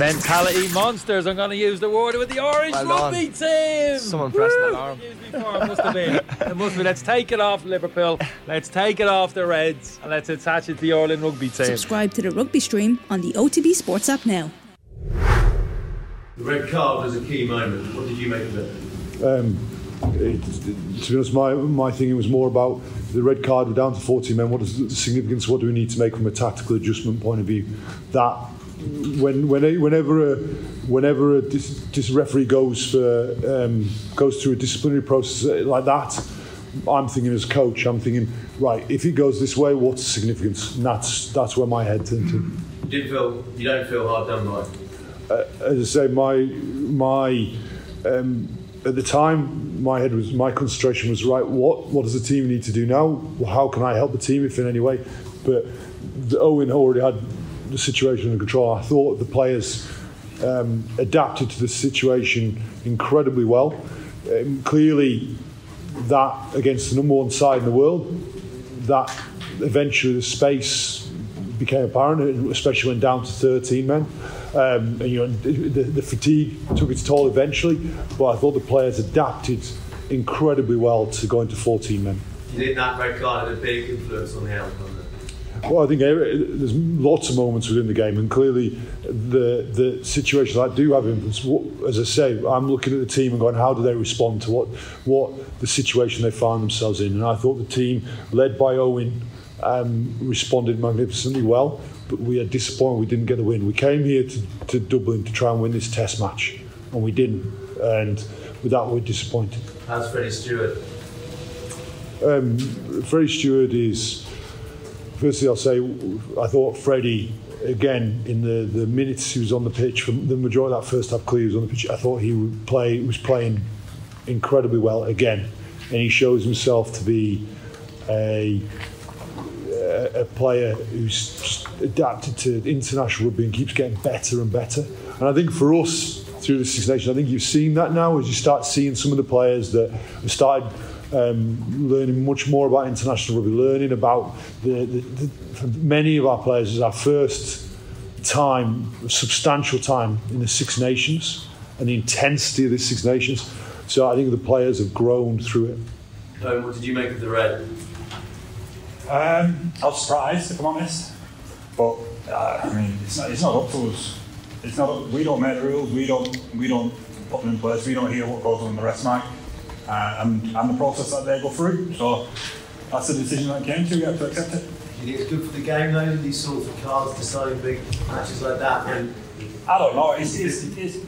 Mentality monsters. I'm going to use the word with the Orange Well Rugby team. Someone pressed Woo! an alarm. Excuse me, Paul, it must have been. It must be. Let's take it off Liverpool. Let's take it off the Reds and let's attach it to the Ireland Rugby team. Subscribe to the rugby stream on the OTB Sports app now. The red card was a key moment. What did you make of it? Um, it, to be honest, my, my thinking was more about the red card. We're down to 40 men. What is the significance? What do we need to make from a tactical adjustment point of view? That when, when whenever a, whenever a dis, dis referee goes for um, goes through a disciplinary process like that, I'm thinking as coach, I'm thinking right. If it goes this way, what's the significance? And that's that's where my head turned to. You didn't feel you don't feel hard done by. uh, as I say, my my um, at the time, my head was my concentration was right. What what does the team need to do now? How can I help the team if in any way? But the, Owen already had the situation under control. I thought the players um, adapted to the situation incredibly well. Um, clearly, that against the number one side in the world, that eventually the space became apparent, especially when down to 13 men. Um, and, you know, the, the fatigue took its toll eventually, but I thought the players adapted incredibly well to going to 14 men. Think that red card had a big influence on the outcome? Well, I think there's lots of moments within the game, and clearly the the situations that do have influence. As I say, I'm looking at the team and going, how do they respond to what what the situation they find themselves in? And I thought the team, led by Owen, um, responded magnificently well. But we are disappointed we didn't get the win. We came here to, to Dublin to try and win this Test match, and we didn't. And with that, we're disappointed. How's Freddie Steward? Um, Freddie Steward is. Firstly, I'll say I thought Freddie again in the, the minutes he was on the pitch for the majority of that first half. Clearly, he was on the pitch. I thought he would play was playing incredibly well again, and he shows himself to be a a player who's adapted to international rugby and keeps getting better and better. And I think for us through the Six Nations, I think you've seen that now as you start seeing some of the players that have started um, learning much more about international rugby, learning about the, the, the for many of our players is our first time, substantial time in the Six Nations and the intensity of the Six Nations. So I think the players have grown through it. Owen, what did you make of the red? Um, I was surprised, if I'm honest. But uh, I mean, it's not, it's not up to us. It's not. We don't make the rules. We don't. We don't put them in place. We don't hear what goes on in the rest mic, uh, and and the process that they go through. So that's the decision that came to. We have to accept it. Do you think it's good for the game though? These sorts of cards deciding big matches like that. And I don't know. It's, it's, it's,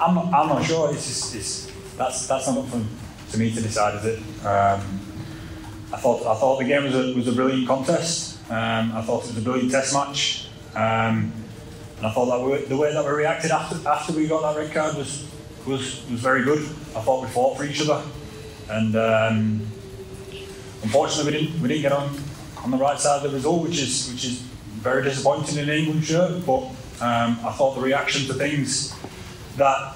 I'm, not, I'm not sure. It's, just, it's that's that's not up for, for me to decide, is it? Um, I thought I thought the game was a, was a brilliant contest. Um, I thought it was a brilliant test match, um, and I thought that we, the way that we reacted after after we got that red card was was was very good. I thought we fought for each other, and um, unfortunately we didn't we didn't get on on the right side of the result, which is which is very disappointing in an England shirt. But um, I thought the reaction to things that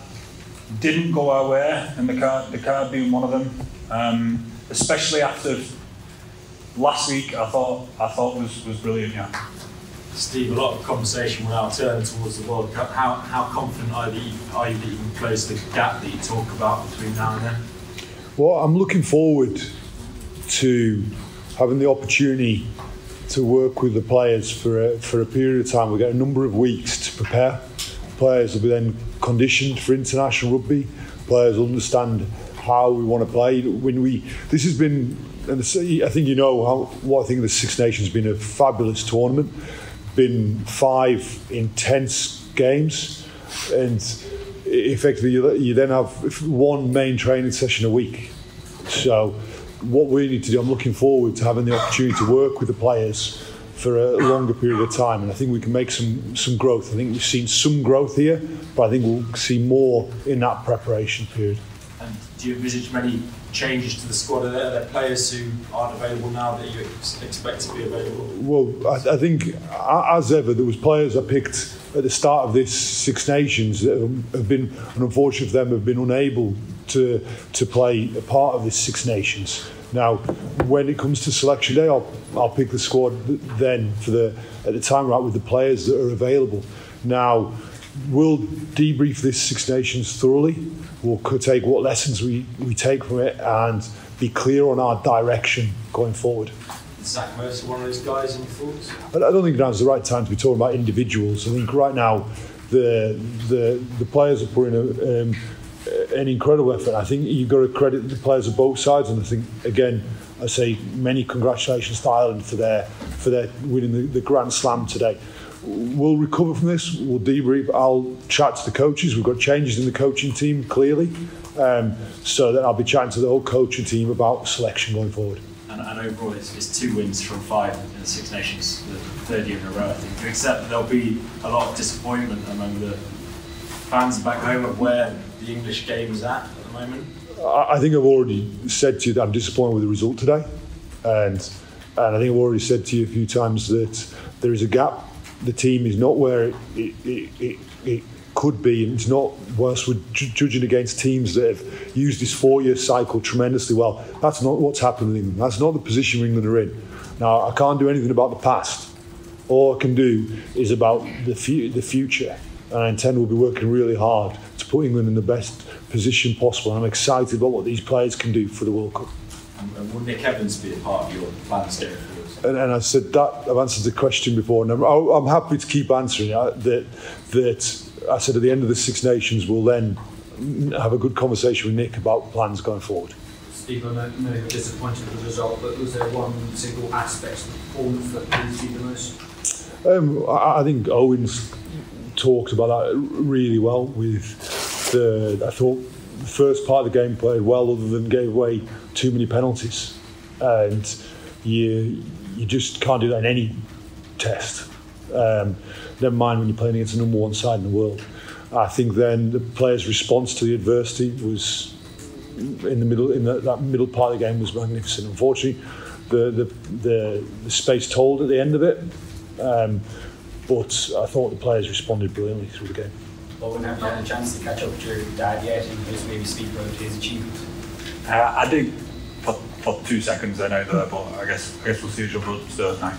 didn't go our way, and the card the card being one of them, um, especially after last week, I thought I thought was was brilliant. Yeah. Steve, a lot of conversation will now turn towards the World Cup. How, how confident are you, are you that you can close the gap that you talk about between now and then? Well, I'm looking forward to having the opportunity to work with the players for a, for a period of time. We get a number of weeks to prepare. Players will be then conditioned for international rugby. Players will understand how we want to play. When we, this has been, and I think you know how what I think the Six Nations has been a fabulous tournament. Been five intense games, and effectively you, you then have one main training session a week. So, what we need to do, I'm looking forward to having the opportunity to work with the players for a longer period of time, and I think we can make some some growth. I think we've seen some growth here, but I think we'll see more in that preparation period. And do you envisage many changes to the squad? Are there, are there players who aren't available now that you expect to be available? Well, I, I think as ever, there was players I picked at the start of this Six Nations that have been, and unfortunately for them, have been unable to to play a part of this Six Nations. Now, when it comes to selection day, I'll, I'll pick the squad then for the at the time right with the players that are available. Now, we'll debrief this Six Nations thoroughly. We'll take what lessons we, we take from it and be clear on our direction going forward. Is Zach Mercer one of those guys in your thoughts? I I don't think now's the right time to be talking about individuals. I think right now the the the players are putting a, um, an incredible effort. I think you've got to credit the players of both sides, and I think again, I say many congratulations to Ireland for their for their winning the, the Grand Slam today. We'll recover from this. We'll debrief. I'll chat to the coaches. We've got changes in the coaching team clearly, um, so then I'll be chatting to the whole coaching team about selection going forward. And, and overall, it's, it's two wins from five in the Six Nations, the third year in a row. I think, except there'll be a lot of disappointment among the fans back home of where the English game is at at the moment. I I think I've already said to you that I'm disappointed with the result today, and and I think I've already said to you a few times that there is a gap. The team is not where it it, it, it, could be, and it's not whilst we're ju- judging against teams that have used this four-year cycle tremendously well. That's not what's happened in. That's not the position England are in. Now I can't do anything about the past. All I can do is about the fu- the future, and I intend we'll be working really hard to put England in the best position possible. I'm excited about what these players can do for the World Cup. And, will Nick Evans be a part of your plans going? And, and I said that I've answered the question before, and I'm, I'm happy to keep answering it. That that I said at the end of the Six Nations, we'll then have a good conversation with Nick about plans going forward. Steve, I know, know you're disappointed with the result, but was there one single aspect of the performance that pleased you the most? Um, I, I think Owens talked about that really well. With the, I thought the first part of the game played well, other than gave away too many penalties, and you you just can't do that in any test. Um, never mind when you're playing against the number one side in the world. I think then the players' response to the adversity was in the middle in the, that middle part of the game was magnificent. Unfortunately, the the, the, the space told at the end of it. Um, but I thought the players responded brilliantly through the game. Owen, have you had a chance to catch up with your dad yet and just maybe speak about his achievements? Uh, I did for, two seconds then out there, but I guess I guess we'll see each other upstairs now.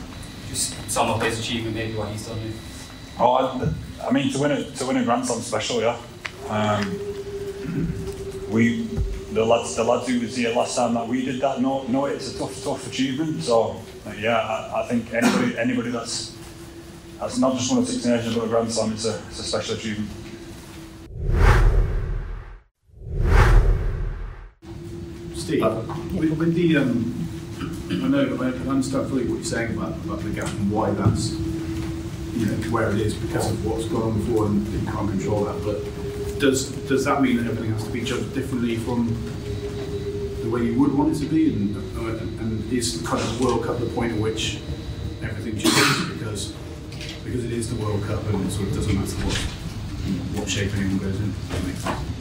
Just sum up his achievement, maybe what he's done. here. Oh, I, I mean to win a to win a Grand Slam special, yeah. Um, we the lads the lads who was here last time that we did that know know it's a tough tough achievement. So yeah, I, I think anybody anybody that's that's not just one of Six Nations but a Grand Slam, it's a it's a special achievement. Steve, with, with the, um, I know, I understand fully what you're saying about, about the gap and why that's, you know, where it is because of what's gone on before and you can't control that. But does does that mean that everything has to be judged differently from the way you would want it to be? And, uh, and is kind of the World Cup the point at which everything changes because because it is the World Cup and it sort of doesn't matter what what shape anyone goes in? Does that make sense?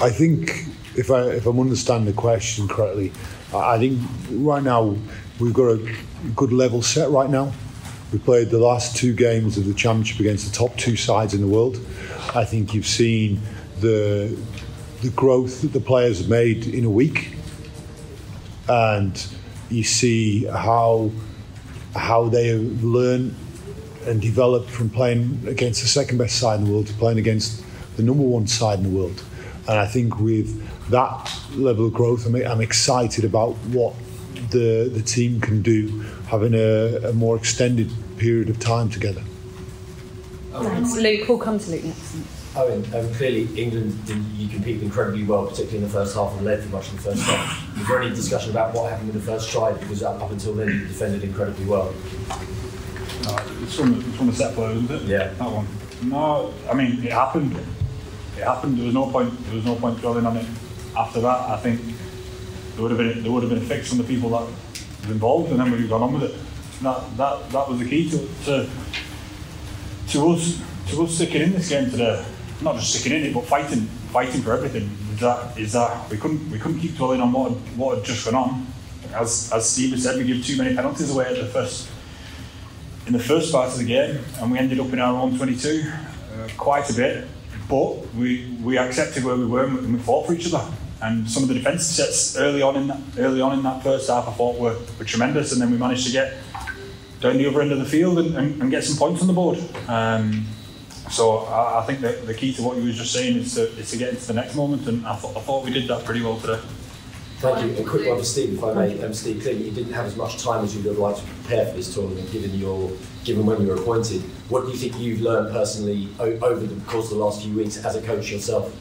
I think if I if I'm understanding the question correctly, I think right now we've got a good level set right now. We played the last two games of the championship against the top two sides in the world. I think you've seen the the growth that the players have made in a week, and you see how how they have learned and developed from playing against the second best side in the world to playing against the number one side in the world. And I think with that level of growth, I'm, I'm excited about what the the team can do, having a, a more extended period of time together. Thanks. Luke, we'll come to Luke next. Owen, um, clearly England, you competed incredibly well, particularly in the first half and led for much of the first half. Was there any discussion about what happened with the first try? Because up, up until then you defended incredibly well. Uh, it's from it's from the set play, isn't it? Yeah. That one. No, I mean it happened. It happened. There was no point. There was no point dwelling on it. After that, I think there would have been there would have been a fix on the people that were involved, and then we'd have gone on with it. That that that was the key to to to us to us sticking in this game today. Not just sticking in it, but fighting fighting for everything. Is that is that we couldn't we couldn't keep dwelling on what what had just gone on. As as Steve said, we give too many penalties away at the first in the first part of the game, and we ended up in our own 22 uh, quite a bit. But we, we accepted where we were and we fought for each other. And some of the defensive sets early on in that early on in that first half, I thought were, were tremendous, and then we managed to get down the other end of the field and, and, and get some points on the board. Um, so I, I think the key to what you was just saying is to, is to get into the next moment, and I, thought I thought we did that pretty well today. Thank you. A quick one for Steve, if I may. Um, Steve, clearly you didn't have as much time as you'd have liked to prepare for this tournament, given your given when you were appointed. What do you think you've learned personally over the course of the last few weeks as a coach yourself?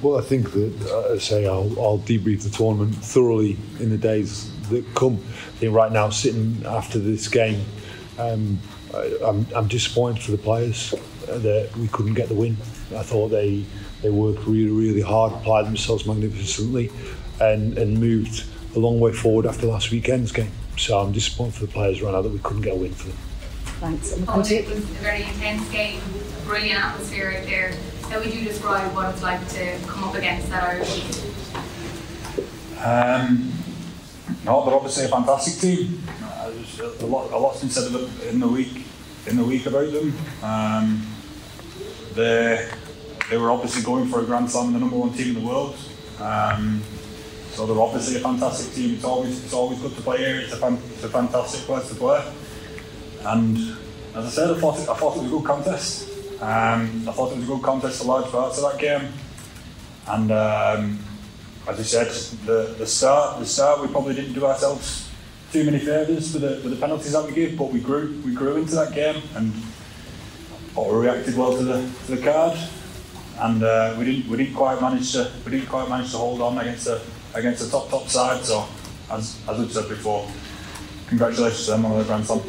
Well, I think that, uh, say, I'll, I'll debrief the tournament thoroughly in the days that come. I think right now, sitting after this game, um, I, I'm, I'm disappointed for the players uh, that we couldn't get the win. I thought they they worked really, really hard, applied themselves magnificently, and, and moved a long way forward after last weekend's game. So I'm disappointed for the players right now that we couldn't get a win for them. Thanks. And we'll come to it was a very intense game, a brilliant atmosphere out there. How would you describe what it's like to come up against that Irish team? Um, no, they're obviously a fantastic team. Uh, there's a, a lot, a lot's been said of it in the week, in the week about them. Um, they, they were obviously going for a Grand Slam and the number one team in the world. Um, so they're obviously a fantastic team. It's always, it's always good to play here. It's a, fan, it's a fantastic place to play. And as I said, I thought it, I thought it was a good contest. Um, I thought it was a good contest for large parts of that game. And um, as I said, the, the start the start we probably didn't do ourselves too many favours with the, with the penalties that we gave, but we grew we grew into that game and thought reacted well to the to the card, and uh, we didn't we didn't quite manage to we didn't quite manage to hold on against the against the top top side. So as as we've said before, congratulations to them on the grand slam.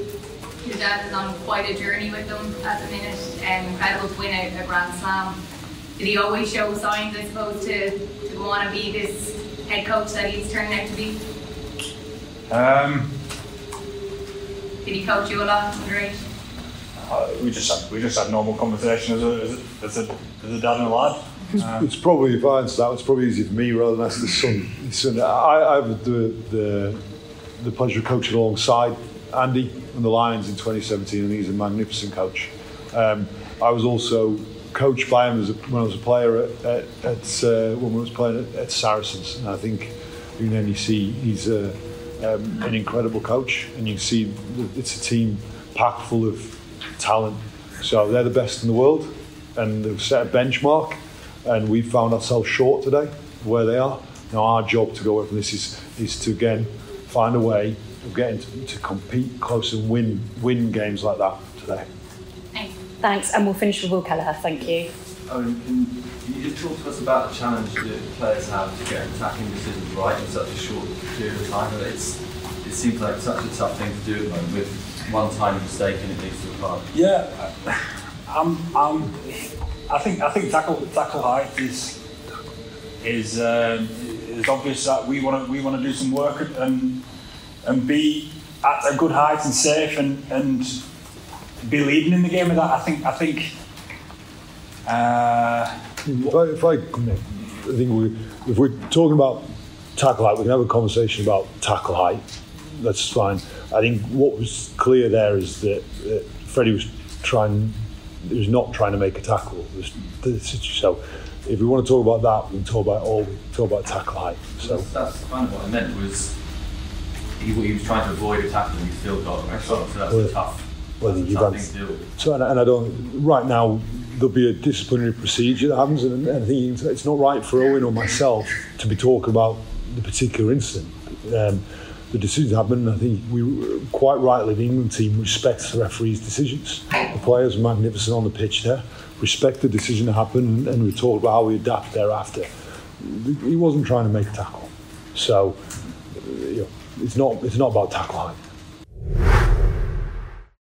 Your dad is on quite a journey with them at the minute. Um, incredible to win a, a Grand Slam. Did he always show signs, I suppose, to, to go on and be this head coach that he's turned out to be? Um, Did he coach you a lot underage? Uh, we just had we just had normal conversation as a as a, as a, dad and a lad. It's, Um, it's probably if I answer that, it's probably easier for me rather than ask the son. Son. I, I have the, the the pleasure of coaching alongside Andy and the Lions in 2017, and he's a magnificent coach. Um, I was also coached by him as a, when I was a player at, at, at uh, when I was playing at, at Saracens, and I think you can only see he's a, um, an incredible coach, and you can see it's a team packed full of talent. So they're the best in the world, and they've set a benchmark and we found ourselves short today where they are. Now our job to go away from this is is to again find a way of getting to, to compete close and win win games like that today. Thanks. And we'll finish with Will Kelleher. Thank you. Owen, can you just talk to us about the challenge that players have to get attacking decisions right in such a short period of time? It's, it seems like such a tough thing to do at the moment with one tiny mistake and it leads to a card. Yeah, I'm, I'm, I think I think tackle tackle height is is um, is obvious that we want to we want to do some work and and be at a good height and safe and and be leading in the game with that. I think I think. Uh, If I, if I, I think we, if we're talking about tackle height, we can have a conversation about tackle height. That's fine. I think what was clear there is that, that Freddie was trying, he was not trying to make a tackle. Was- So, if we want to talk about that, we can talk about all. Talk about tackle height. So. That's, kind of what I meant was he, he was trying to avoid a tackle and he still got a shot, so that's Well, a tough, Well, that's a you've tough thing to so, and, and I don't. Right now, there'll be a disciplinary procedure that happens, and, and I think it's not right for Owen or myself to be talking about the particular incident. Um, the decision happened. I think we quite rightly the England team respects the referee's decisions. The players were magnificent on the pitch there. Respect the decision that happened, and we talked about how we adapt thereafter. He wasn't trying to make a tackle, so you know, it's not it's not about tackle height.